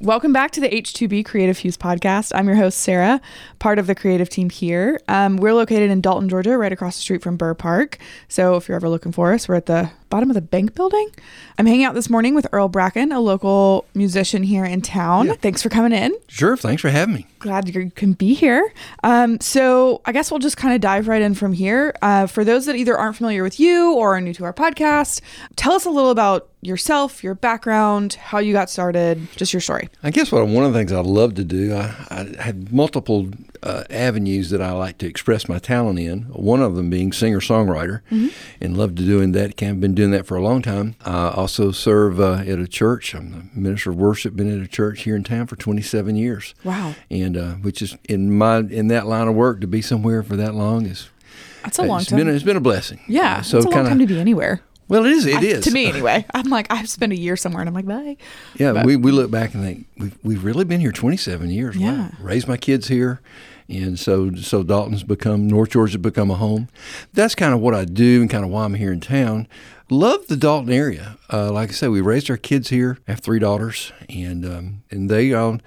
Welcome back to the H2B Creative Fuse podcast. I'm your host, Sarah, part of the creative team here. Um, we're located in Dalton, Georgia, right across the street from Burr Park. So if you're ever looking for us, we're at the bottom of the bank building. I'm hanging out this morning with Earl Brackin, a local musician here in town. Yeah. Thanks for coming in. Sure. Thanks for having me. Glad you can be here. Um, so I guess we'll just kind of dive right in from here. Uh, for those that either aren't familiar with you or are new to our podcast, tell us a little about yourself, your background, how you got started, just your story. I guess what one of the things I love to do, I, I have multiple uh, avenues that I like to express my talent in. One of them being singer songwriter, and love to doing that. Kind of been doing that for a long time. I also serve uh, at a church. I'm the minister of worship. Been at a church here in town for 27 years. Wow. And uh, which is in my in that line of work to be somewhere for that long is That's a long it's time. been it's been a blessing. yeah, so it's a long kinda- time to be anywhere. Well, it is. It I- is to me anyway. I'm like I've spent a year somewhere and I'm like bye. Yeah, But- we, we look back and think we've, we've really been here 27 years. Wow. Yeah. Raised my kids here. And so, so Dalton's become, North Georgia's become a home. That's kind of what I do and kind of why I'm here in town. Love the Dalton area. Uh, like I said, we raised our kids here. I have three daughters, and um, and they all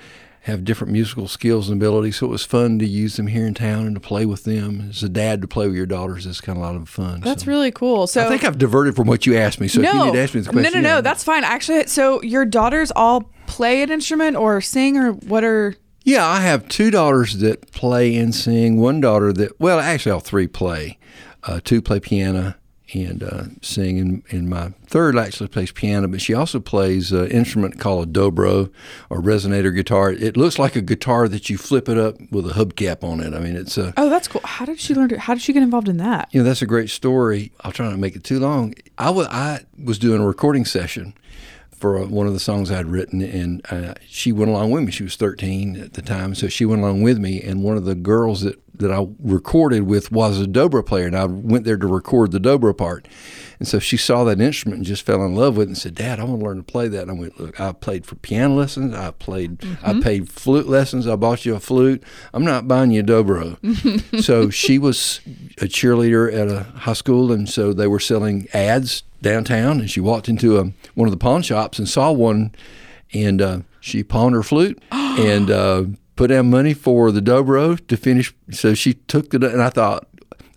have different musical skills and abilities. So it was fun to use them here in town and to play with them. As a dad, to play with your daughters is kind of a lot of fun. That's so. really cool. So I think I've diverted from what you asked me. So if you no, need to ask me the no, question, no, no. yeah. That's fine. Actually, so your daughters all play an instrument or sing or what are? Yeah, I have two daughters that play and sing. One daughter that, well, actually, all three play. Uh, two play piano and uh, sing, and, and my third actually plays piano, but she also plays an instrument called a dobro or resonator guitar. It looks like a guitar that you flip it up with a hubcap on it. I mean, it's a Oh, that's cool. How did she learn? To, how did she get involved in that? you know, that's a great story. I'll try not to make it too long. I wa- I was doing a recording session for uh, one of the songs I'd written, and uh, she went along with me. She was 13 at the time, so she went along with me. And one of the girls that, that I recorded with was a dobro player, and I went there to record the dobro part. And so she saw that instrument and just fell in love with it and said, Dad, I want to learn to play that. And I went, Look, I played for piano lessons. I played, I paid flute lessons. I bought you a flute. I'm not buying you a dobro. so she was a cheerleader at a high school, and so they were selling ads downtown. And she walked into a, one of the pawn shops and saw one, and uh, she pawned her flute and uh, put down money for the dobro to finish. So she took it, and I thought,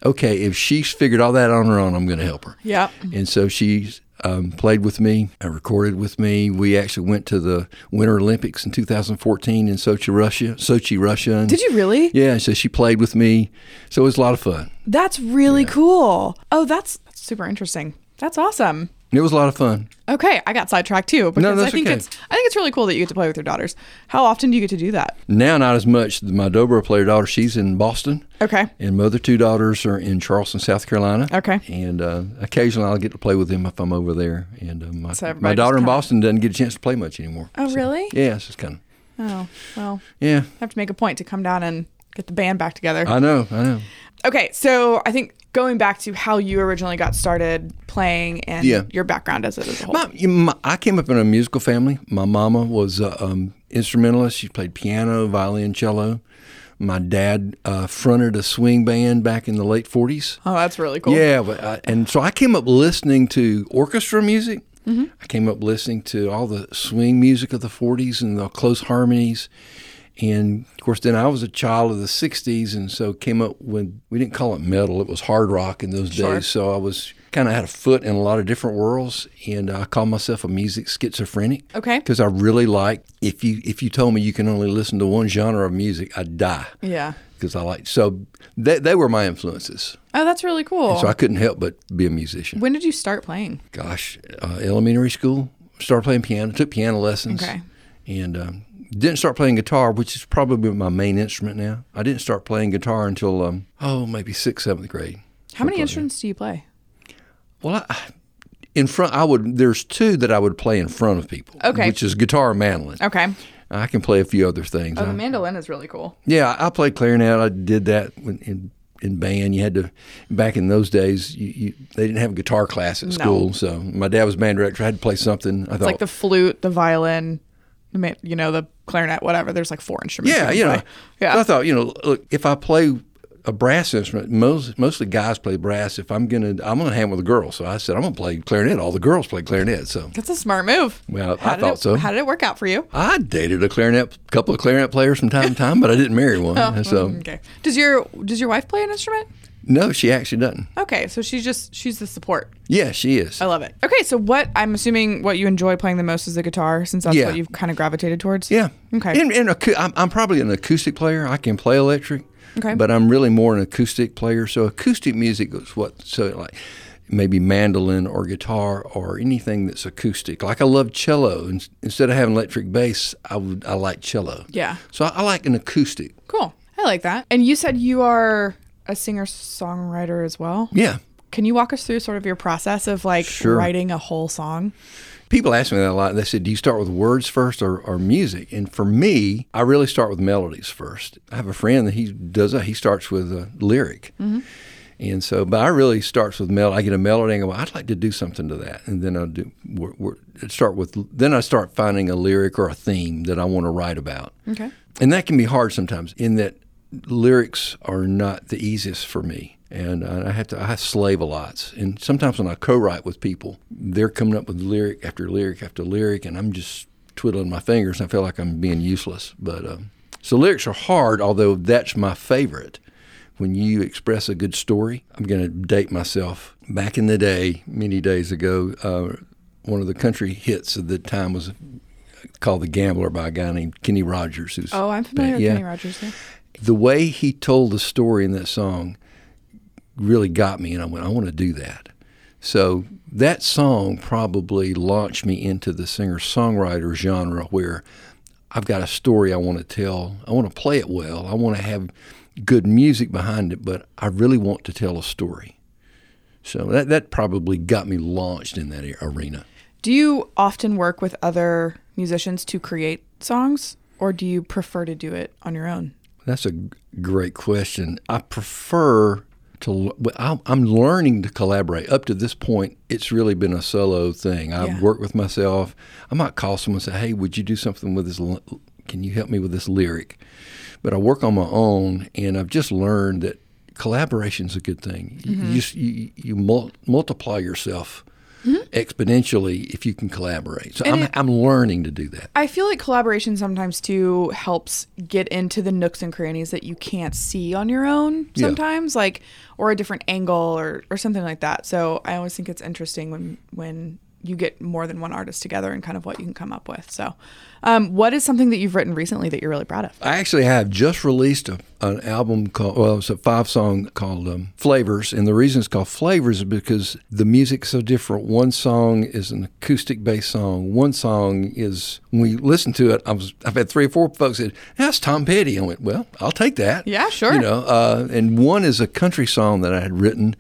okay, if she's figured all that on her own, I'm going to help her. Yeah. And so she um, played with me, uh, recorded with me. We actually went to the Winter Olympics in 2014 in Sochi, Russia. Sochi, Russia. And Did you really? Yeah. So she played with me. So it was a lot of fun. That's really cool. Oh, that's, that's super interesting. That's awesome. It was a lot of fun. Okay, I got sidetracked too because I that's think okay. it's I think it's really cool that you get to play with your daughters. How often do you get to do that? Now, not as much. My dobro player daughter, she's in Boston. Okay. And my other two daughters are in Charleston, South Carolina. Okay. And uh, occasionally I'll get to play with them if I'm over there. And uh, my, So my daughter in Boston doesn't get a chance to play much anymore. Oh, really? Yeah, it's just kind of, Oh, well, yeah. I have to make a point to come down and get the band back together. I know, I know. Okay, so I think going back to how you originally got started playing and Yeah. your background as it as a whole. My, my, I came up in a musical family. My mama was a um, instrumentalist. She played piano, violin, cello. My dad uh, fronted a swing band back in the late 40s. oh, that's really cool. Yeah, but I, and so I came up listening to orchestra music. I came up listening to all the swing music of the 40s and the close harmonies. And of course, then I was a child of the 60s, and so came up when we didn't call it metal, it was hard rock in those Sure. days. So I was kind of had a foot in a lot of different worlds, and I call myself a music schizophrenic. Okay. Because I really like if you if you told me you can only listen to one genre of music, I'd die. Yeah. Because I like so they, they were my influences. Oh, that's really cool. So I couldn't help but be a musician. when did you start playing? Gosh, uh, elementary school, started playing piano, took piano lessons. Okay. And um, didn't start playing guitar, which is probably my main instrument now. I didn't start playing guitar until, um, oh, maybe sixth, seventh grade. How many instruments do you play? Well, I, in front, I would, there's two that I would play in front of people. Okay. Which is guitar and mandolin. Okay. I can play a few other things. Oh, the I- mandolin is really cool. Yeah, I I played clarinet. I did that in in band. You had to back in those days. You, you they didn't have a guitar class at No. school, so my dad was band director. I had to play something. I It's thought, like the flute, the violin, the you know, the clarinet, whatever. There's like four instruments. yeah, you know. Yeah. So I thought, you know, look, if I play a brass instrument. Most mostly guys play brass. If I'm gonna, I'm gonna hang with a girl. So I said I'm gonna play clarinet. All the girls play clarinet. So That's a smart move. well, How I thought it, so. How did it work out for you? I dated a clarinet, couple of clarinet players from time to time, but I didn't marry one. Oh, so Okay. Does your does your wife play an instrument? No, she actually doesn't. Okay, so she's just she's the support. Yeah, she is. I love it. Okay, so what I'm assuming what you enjoy playing the most is the guitar, since that's Yeah. what you've kind of gravitated towards. Yeah. Okay. And, and I'm, I'm probably an acoustic player. I can play electric. Okay. But I'm really more an acoustic player. So acoustic music is what so like maybe mandolin or guitar or anything that's acoustic. Like I love cello. And instead of having electric bass, I would I like cello. Yeah. So I, I like an acoustic. Cool. I like that. And you said you are a singer songwriter as well. Yeah. Can you walk us through sort of your process of like Sure. writing a whole song? People ask me that a lot. They said, "Do you start with words first or, or music?" And for me, I really start with melodies first. I have a friend that he does that. He starts with a lyric, mm-hmm. and so, but I really starts with melody. I get a melody and go, "I'd like to do something to that," and then I do we're, we're, start with. Then I start finding a lyric or a theme that I want to write about, Okay. and that can be hard sometimes. In that lyrics are not the easiest for me. And I have to I slave a lot. And sometimes when I co-write with people, they're coming up with lyric after lyric after lyric, and I'm just twiddling my fingers. And I feel like I'm being useless. But um, so lyrics are hard, although that's my favorite. When you express a good story, I'm going to date myself. Back in the day, many days ago, uh, one of the country hits of the time was called "The Gambler" by a guy named Kenny Rogers. Who's Oh, I'm familiar with. Kenny Rogers. Yeah. The way he told the story in that song really got me, and I went, I want to do that. So that song probably launched me into the singer songwriter genre where I've got a story I want to tell. I want to play it well. I want to have good music behind it, but I really want to tell a story. So that, that probably got me launched in that arena. Do you often work with other musicians to create songs, or do you prefer to do it on your own? That's a great question. I prefer to. I'm- I'm learning to collaborate. Up to this point, it's really been a solo thing. I've Yeah. worked with myself. I might call someone and say, "Hey, would you do something with this? Can you help me with this lyric?" But I work on my own, and I've just learned that collaboration is a good thing. Mm-hmm. You- You you, you mul- multiply yourself. Exponentially, if you can collaborate. So And I'm, it- I'm learning to do that. I feel like collaboration sometimes too helps get into the nooks and crannies that you can't see on your own Yeah. sometimes, like or a different angle or, or something like that. So I always think it's interesting when when you get more than one artist together and kind of what you can come up with. So um, what is something that you've written recently that you're really proud of? I actually have just released a, an album called, well, it's a five song called um, Flavors. And the reason it's called Flavors is because the music's so different. One song is an acoustic based song. One song is, when we listen to it, I was, I've had three or four folks said, that's Tom Petty. I went, well, I'll take that. Yeah, sure. You know, uh, and one is a country song that I had written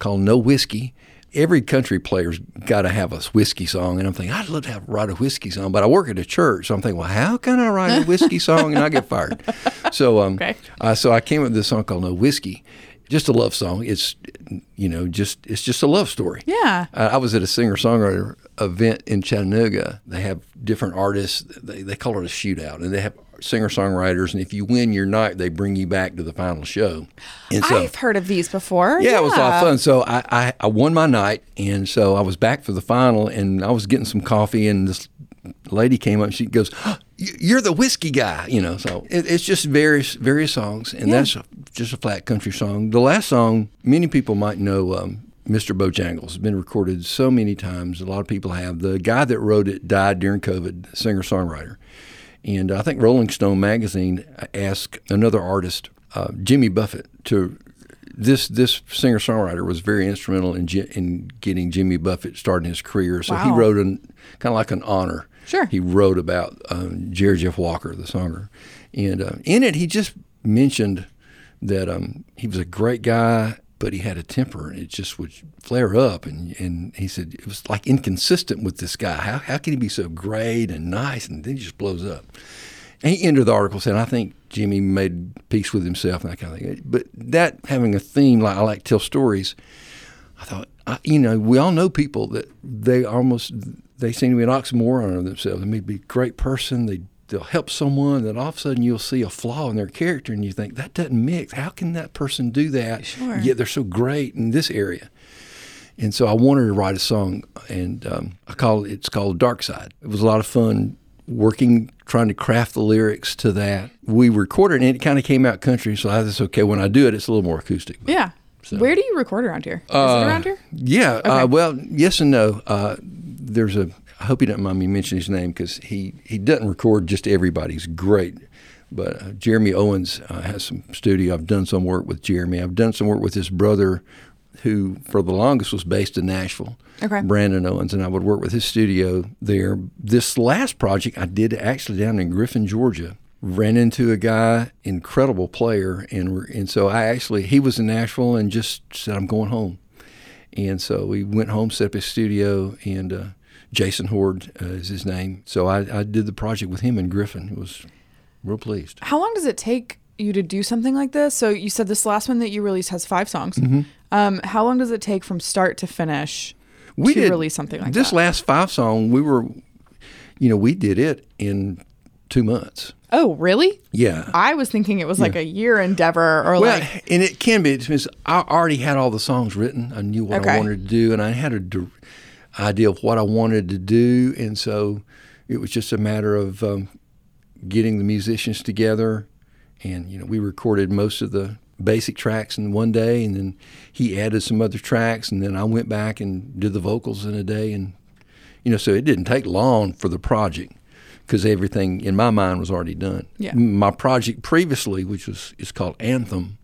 called No Whiskey. Every country player's got to have a whiskey song, and I'm thinking I'd love to have write a whiskey song, but I work at a church, so I'm thinking, well, how can I write a whiskey song and I get fired? So, um, Okay. uh, so I came up with this song called No Whiskey, just a love song. It's, you know, just it's just a love story. Yeah. Uh, I was at a singer songwriter event in Chattanooga. They have different artists. They, they call it a shootout, and they have singer songwriters. And if you win your night, they bring you back to the final show. And so, I've heard of these before. yeah, it was a lot of fun. So I, I, I won my night, and so I was back for the final, and I was getting some coffee, and this lady came up. and She goes, "Oh, you- "You're the whiskey guy," you know. So it, it's just various various songs, and that's just a flat country song. The last song, many people might know. Um, Mr. Bojangles has been recorded so many times. A lot of people have. The guy that wrote it died during COVID, singer songwriter. And I think Rolling Stone magazine asked another artist, uh, Jimmy Buffett, to this this singer songwriter was very instrumental in in getting Jimmy Buffett starting his career. So he wrote an kind of like an honor. Sure. He wrote about um, Jerry Jeff Walker, the songer, and uh, in it he just mentioned that um, he was a great guy, but he had a temper and it just would flare up. And, and he said it was like inconsistent with this guy. How, how can he be so great and nice and then he just blows up? And he ended the article saying, I think Jimmy made peace with himself and that kind of thing. But that having a theme, like I like to tell stories, I thought, I, you know, we all know people that they almost, they seem to be an oxymoron of themselves. They may be a great person, they they'll help someone that all of a sudden you'll see a flaw in their character and you think that doesn't mix. How can that person do that? Sure. Yet they're so great in this area. And so I wanted to write a song, and um, I call it, it's called Dark Side. It was a lot of fun working, trying to craft the lyrics to that. We recorded it, and it kind of came out country, so I was okay. When I do it, it's a little more acoustic. Yeah. So- Where do you record around here? Is Uh, it around here? Yeah. Okay. Uh, well, yes and no. Uh, there's a. I hope you don't mind me mentioning his name because he he doesn't record just everybody. He's great. But uh, Jeremy Owens uh, has some studio. I've done some work with Jeremy. I've done some work with his brother, who for the longest was based in Nashville. Okay. Brandon Owens, and I would work with his studio there. This last project I did actually down in Griffin, Georgia. Ran into a guy, incredible player, and and so I actually he was in Nashville and just said I'm going home, and so we went home, set up his studio, and uh, Jason Horde uh, is his name. So I, I did the project with him and Griffin. It was real pleased. How long does it take you to do something like this? So you said this last one that you released has five songs. Mm-hmm. Um, how long does it take from start to finish We to did release something like this that? last five song. We were, you know, we did it in two months. oh, really? Yeah. I was thinking it was like a year endeavor or Well, like and it can be. It's I already had all the songs written. I knew what Okay. I wanted to do, and I had a idea of what I wanted to do, and so it was just a matter of um, getting the musicians together. And you know, we recorded most of the basic tracks in one day, and then he added some other tracks, and then I went back and did the vocals in a day, and you know, so it didn't take long for the project because everything in my mind was already done. Yeah. My project previously, which was is called Anthem,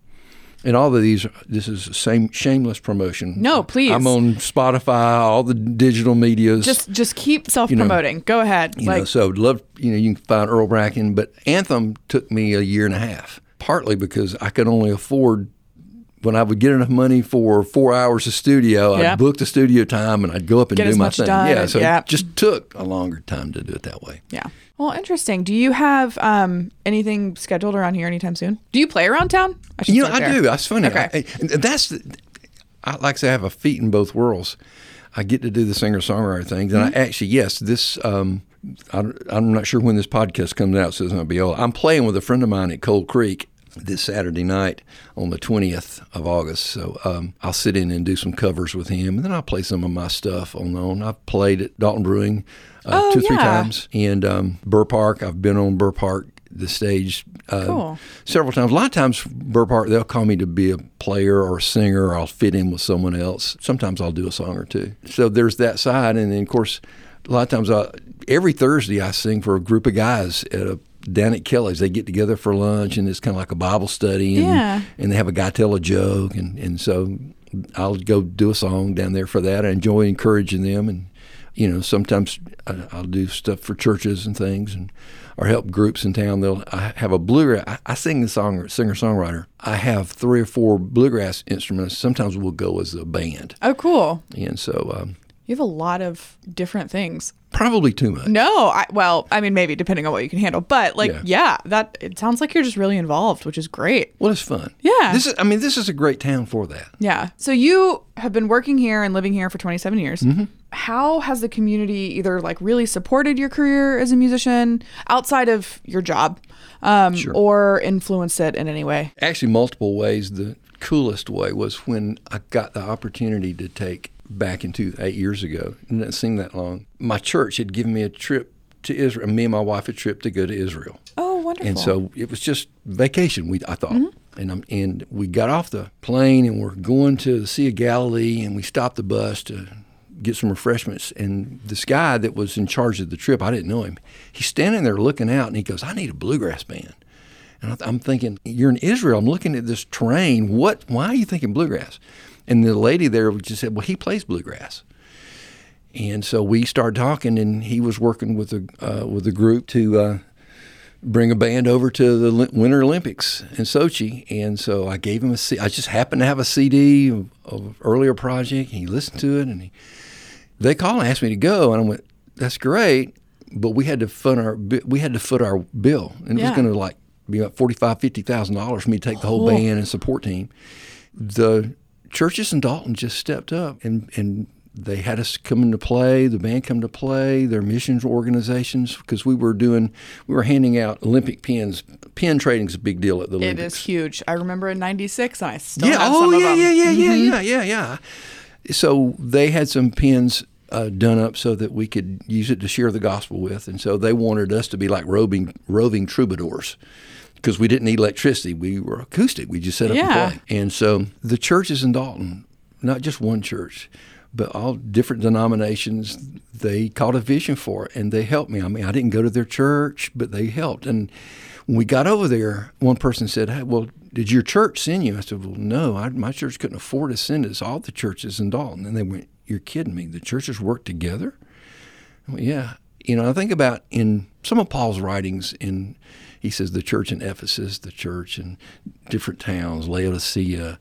and all of these, this is the same shameless promotion. No, please. I'm on Spotify, all the digital medias. just just keep self promoting. Go ahead. you like know, so love. You know, you can find Earl Brackin, but Anthem took me a year and a half, partly because I could only afford. When I would get enough money for four hours of studio, Yeah. I'd book the studio time and I'd go up and Get do my much thing. done Yeah, so yeah. it just took a longer time to do it that way. yeah. Well, interesting. Do you have um, anything scheduled around here anytime soon? Do you play around town? I should You know, I there. do. That's funny. Okay. I, and that's the, I like to say I have a feet in both worlds. I get to do the singer songwriter things, and Mm-hmm. I actually yes, this. Um, I, I'm not sure when this podcast comes out, so it's going to be old. I'm playing with a friend of mine at Cold Creek this Saturday night on the 20th of August. So um, I'll sit in and do some covers with him, and then I'll play some of my stuff on own. I've played at Dalton Brewing uh, Oh, two or three times, and um, Burr Park. I've been on Burr Park the stage uh, Cool. several times. A lot of times, Burr Park, they'll call me to be a player or a singer, or I'll fit in with someone else. Sometimes I'll do a song or two. So there's that side, and then of course, a lot of times, I, every Thursday I sing for a group of guys at a down at Kelly's. They get together for lunch, and it's kind of like a Bible study, and, Yeah. and they have a guy tell a joke, and, and so I'll go do a song down there for that. I enjoy encouraging them, and you know, sometimes I- I'll do stuff for churches and things, and or help groups in town. They'll I have a bluegrass. I, I sing the song, singer songwriter. I have three or four bluegrass instruments. Sometimes we'll go as a band, Oh, cool. and so um, You have a lot of different things. Probably too much. No, I well, I mean maybe depending on what you can handle, but like Yeah. yeah, that it sounds like you're just really involved, which is great. Well, it's fun. Yeah. This is. I mean, this is a great town for that. Yeah. So you have been working here and living here for 27 years. Mm-hmm. How has the community either like really supported your career as a musician outside of your job, um, Sure. or influenced it in any way? Actually, multiple ways. The coolest way was when I got the opportunity to take back into eight years ago. It didn't seem that long. My church had given me a trip to Israel. Me and my wife a trip to go to Israel. Oh, wonderful. And so it was just vacation. We I thought, Mm-hmm. and um, and we got off the plane and we're going to the Sea of Galilee, and we stopped the bus to get some refreshments. And this guy that was in charge of the trip, I didn't know him. He's standing there looking out, and he goes, "I need a bluegrass band." And I'm thinking, "You're in Israel. I'm looking at this terrain. What? Why are you thinking bluegrass?" And the lady there just said, "Well, he plays bluegrass." And so we started talking, and he was working with a uh, with a group to uh, bring a band over to the Winter Olympics in Sochi. And so I gave him a C. I just happened to have a CD of, of earlier project. He listened to it, and he, they called and asked me to go, and I went, "That's great." But we had to fund our we had to foot our bill, and it Yeah. was going to like be about forty five fifty thousand dollars for me to take the whole Oh. band and support team. The churches in Dalton just stepped up and and they had us come into play, the band come to play, their missions organizations, because we were doing, we were handing out Olympic pins. Pin trading is a big deal at the Olympics. is huge. I remember in '96, I still yeah, have oh some of yeah, them. yeah, yeah, yeah, Mhm. yeah, yeah, yeah. So they had some pins uh, done up so that we could use it to share the gospel with, and so they wanted us to be like roving roving troubadours. Because we didn't need electricity, we were acoustic. We just set up Yeah. and play. And so the churches in Dalton, not just one church, but all different denominations, they caught a vision for it and they helped me. I mean, I didn't go to their church, but they helped. And when we got over there, one person said, hey, Well, did your church send you? I said, Well, no, I, my church couldn't afford to send us. All the churches in Dalton. And they went, You're kidding me. The churches work together? Went, yeah. You know, I think about in some of Paul's writings, in he says the church in Ephesus, the church in different towns, Laodicea,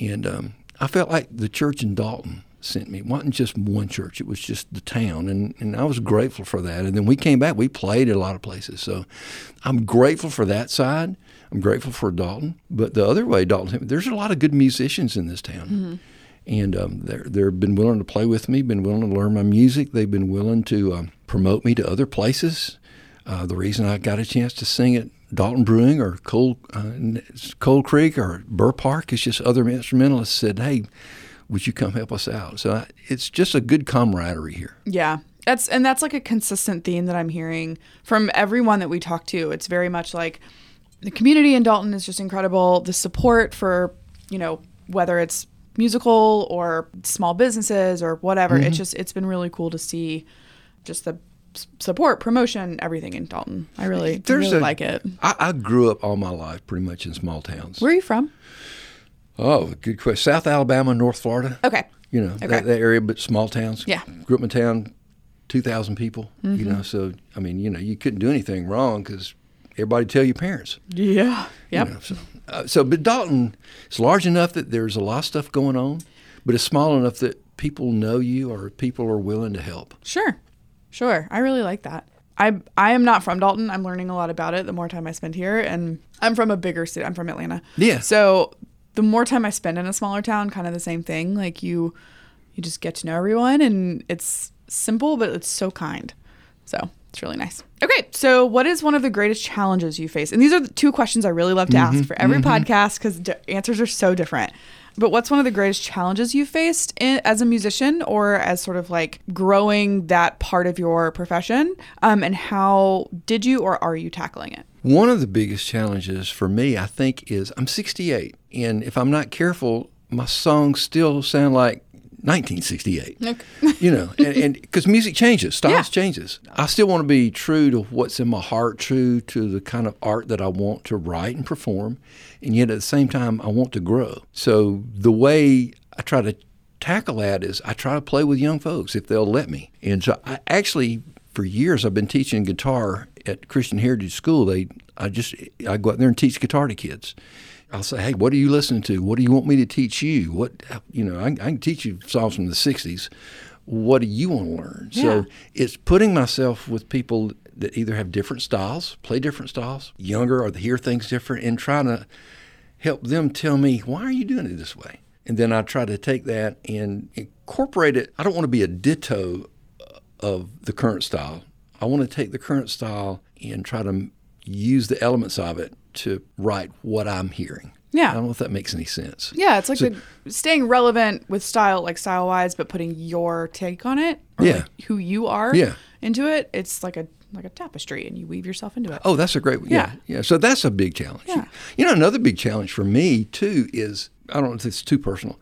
and um, I felt like the church in Dalton sent me. It wasn't just one church; it was just the town, and and I was grateful for that. And then we came back; we played at a lot of places, so I'm grateful for that side. I'm grateful for Dalton, but the other way, Dalton, there's a lot of good musicians in this town and um, they're they've been willing to play with me, been willing to learn my music. They've been willing to um, promote me to other places. Uh, the reason I got a chance to sing at Dalton Brewing or Cold uh, Cold Creek or Burr Park is just other instrumentalists said, "Hey, would you come help us out?" So I, it's just a good camaraderie here. Yeah. That's and that's like a consistent theme that I'm hearing from everyone that we talk to. It's very much like the community in Dalton is just incredible. The support for, you know, whether it's musical or small businesses or whatever, Mm-hmm. it's just it's been really cool to see just the support, promotion, everything in Dalton. I really, really like it. I, I grew up all my life pretty much in small towns. Where are you from? Oh, good question. South Alabama, North Florida. Okay. you know Okay. that, that area, but small towns. Yeah. Mm-hmm. grew up in town, two thousand people. You know, so I mean, you know, you couldn't do anything wrong because everybody tell your parents. Yeah. you know, so, uh, so, but Dalton is large enough that there's a lot of stuff going on, but it's small enough that people know you or people are willing to help. Sure. Sure. I really like that. I I am not from Dalton. I'm learning a lot about it the more time I spend here and I'm from a bigger city. I'm from Atlanta. Yeah. So the more time I spend in a smaller town, kind of the same thing. Like you you just get to know everyone and it's simple but it's so kind. So it's really nice. Okay, so what is one of the greatest challenges you face? And these are the two questions I really love to ask for every podcast because d- answers are so different. But what's one of the greatest challenges you faced in, as a musician or as sort of like growing that part of your profession? Um, and how did you or are you tackling it? One of the biggest challenges for me, I think, is I'm 68, and if I'm not careful, my songs still sound like 1968. Okay. you know, and because music changes, styles Yeah. changes. I still want to be true to what's in my heart, true to the kind of art that I want to write and perform, and yet at the same time, I want to grow. So the way I try to tackle that is I try to play with young folks if they'll let me. And so I actually, for years, I've been teaching guitar at Christian Heritage School. They, I just, I go out there and teach guitar to kids. I'll say, hey, what are you listening to? What do you want me to teach you? What, you know, I, I can teach you songs from the '60s. What do you want to learn? Yeah. So it's putting myself with people that either have different styles, play different styles, younger, or hear things different, and trying to help them tell me why are you doing it this way and then i try to take that and incorporate it i don't want to be a ditto of the current style i want to take the current style and try to use the elements of it to write what i'm hearing Yeah. i don't know if that makes any sense Yeah, it's like So- the, staying relevant with style, like style wise, but putting your take on it, or Yeah. like who you are, Yeah. into it. It's like a like a tapestry, and you weave yourself into it. Oh, that's a great yeah. Yeah. Yeah. So that's a big challenge. Yeah. You know, another big challenge for me too is I don't know if it's too personal.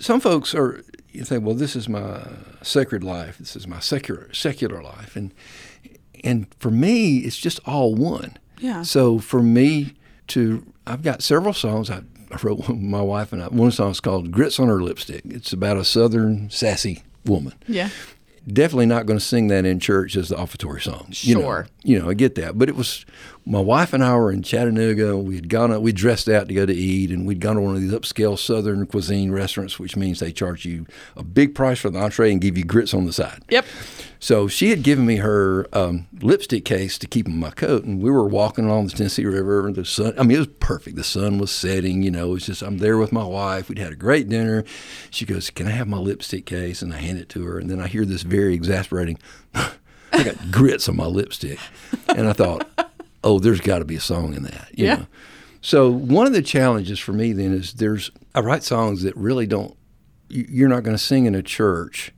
Some folks are you think, well, this is my sacred life. This is my secular secular life, and and for me, it's just all one. Yeah. So for me to, I've got several songs. I, I wrote with my wife and I. One song is called "Grits on Her Lipstick." It's about a Southern sassy woman Yeah, definitely not going to sing that in church as the offertory song. You know. Sure. You know, I get that. But it was my wife and I were in Chattanooga. We had gone up, we dressed out to go to eat, and we'd gone to one of these upscale Southern cuisine restaurants, which means they charge you a big price for the entree and give you grits on the side. Yep. So she had given me her um, lipstick case to keep in my coat, and we were walking along the Tennessee River. And the sun, I mean, it was perfect. The sun was setting. You know, it was just I'm there with my wife. We'd had a great dinner. She goes, "Can I have my lipstick case?" And I hand it to her, and then I hear this very exasperating. I got grits on my lipstick, and I thought, "Oh, there's got to be a song in that." You Yeah. Know? So one of the challenges for me then is there's I write songs that really don't. you- You're not going to sing in a church,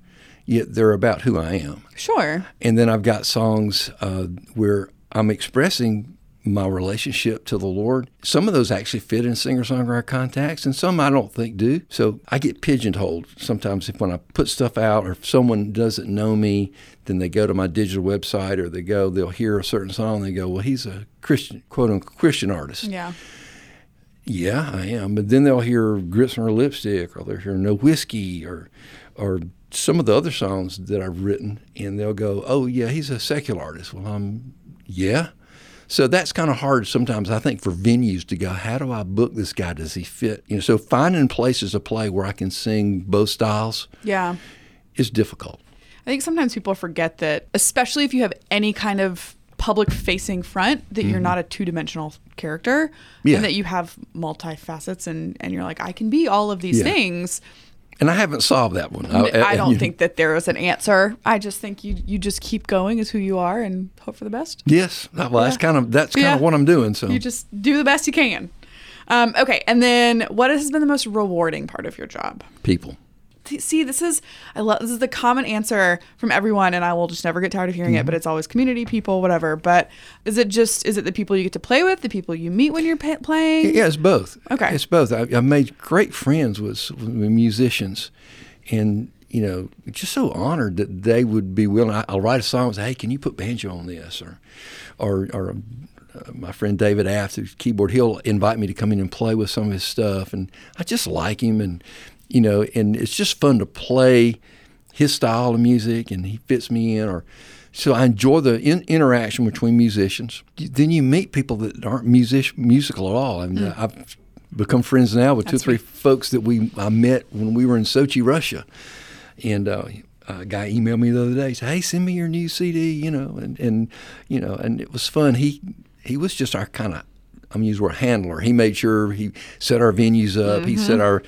yet they're about who I am. Sure. And then I've got songs uh, where I'm expressing my relationship to the Lord. Some of those actually fit in singer songwriter contacts, and some I don't think do. So I get pigeonholed sometimes if when I put stuff out, or if someone doesn't know me, then they go to my digital website, or they go, they'll hear a certain song, and they go, "Well, he's a Christian, quote unquote Christian artist." Yeah. Yeah, I am. But then they'll hear Grits on Her Lipstick or they'll hear No Whiskey or or some of the other songs that I've written and they'll go, Oh yeah, he's a secular artist. Well I'm yeah. So that's kind of hard sometimes I think for venues to go, How do I book this guy? Does he fit? You know, so finding places to play where I can sing both styles Yeah. is difficult. I think sometimes people forget that, especially if you have any kind of public facing front, that you're not a two dimensional character Mm-hmm. Yeah. and that you have multifacets and, and you're like, I can be all of these Yeah. things. And I haven't solved that one. I, you don't know. think that there is an answer. I just think you you just keep going as who you are and hope for the best. Yes. Well, that's kind of that's kind Yeah. of what I'm doing. So You just do the best you can. Um, okay, and then what has been the most rewarding part of your job? people. See, this is I love this is the common answer from everyone, and I will just never get tired of hearing it. But it's always community people, whatever. But is it just is it the people you get to play with, the people you meet when you're pa- playing? Yeah, it's both. Okay. it's both. I, I made great friends with, with musicians, and you know, just so honored that they would be willing. I, I'll write a song and say, "Hey, can you put banjo on this?" or, or, or uh, my friend David Aft, who's keyboard, he'll invite me to come in and play with some of his stuff, and I just like him, and you know, and it's just fun to play his style of music, and he fits me in, or. So I enjoy the in, interaction between musicians. Then you meet people that aren't music, musical at all. I uh, mean, mm. I've become friends now with two or three folks that we I met when we were in Sochi, Russia, and uh, a guy emailed me the other day. Said, "Hey, send me your new CD," you know, and and you know, and it was fun. He he was just our kind of I'm use the word handler. He made sure he set our venues up. He set mm-hmm. our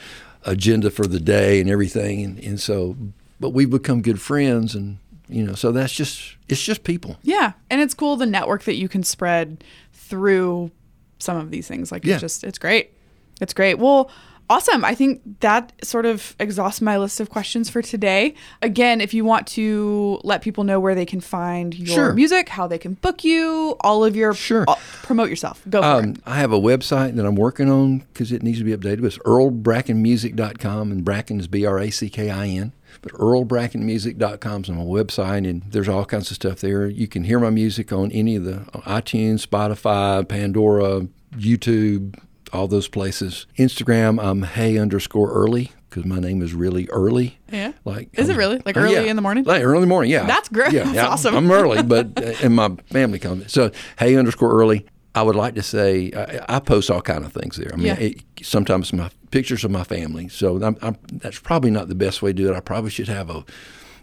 agenda for the day and everything, and, and so. But we've become good friends, and you know, so that's just it's just people. Yeah, and it's cool the network that you can spread through some of these things. Like Yeah. it's just it's great. It's great. Well, awesome. I think that sort of exhausts my list of questions for today. Again, if you want to let people know where they can find your Sure. music, how they can book you, all of your Sure. all- promote yourself. Go for Um, it. I have a website that I'm working on because it needs to be updated. It's earlbrackinmusic.com, and Brackin is B R A C K I N. But earlbrackinmusic.com is my website, and there's all kinds of stuff there. You can hear my music on any of the iTunes, Spotify, Pandora, YouTube, all those places. Instagram, I'm hey underscore early because my name is really early. Yeah. Like, Is it um, really? Like uh, early yeah. in the morning? Like early in the morning, yeah. That's great. Yeah, That's yeah, awesome. I'm early, but uh, and my family comes. So hey underscore early. I would like to say I, I post all kind of things there. I mean, Yeah. it, sometimes my pictures of my family. So I'm, I'm, that's probably not the best way to do it. I probably should have a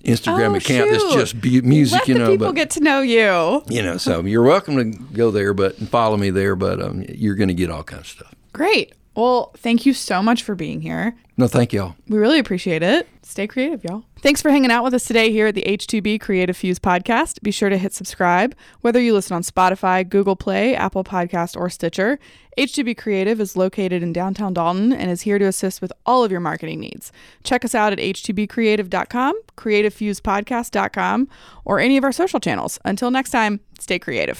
Instagram Oh, account that's just bu- music, Let you know. people but get to know you. you know, so you're welcome to go there, but and follow me there. But um, you're going to get all kinds of stuff. Great. Well, thank you so much for being here. No, thank y'all. We really appreciate it. Stay creative, y'all. Thanks for hanging out with us today here at the H2B Creative Fuse podcast. Be sure to hit subscribe, whether you listen on Spotify, Google Play, Apple Podcast, or Stitcher. H2B Creative is located in downtown Dalton and is here to assist with all of your marketing needs. Check us out at h2bcreative.com, creativefusepodcast.com, or any of our social channels. Until next time, stay creative.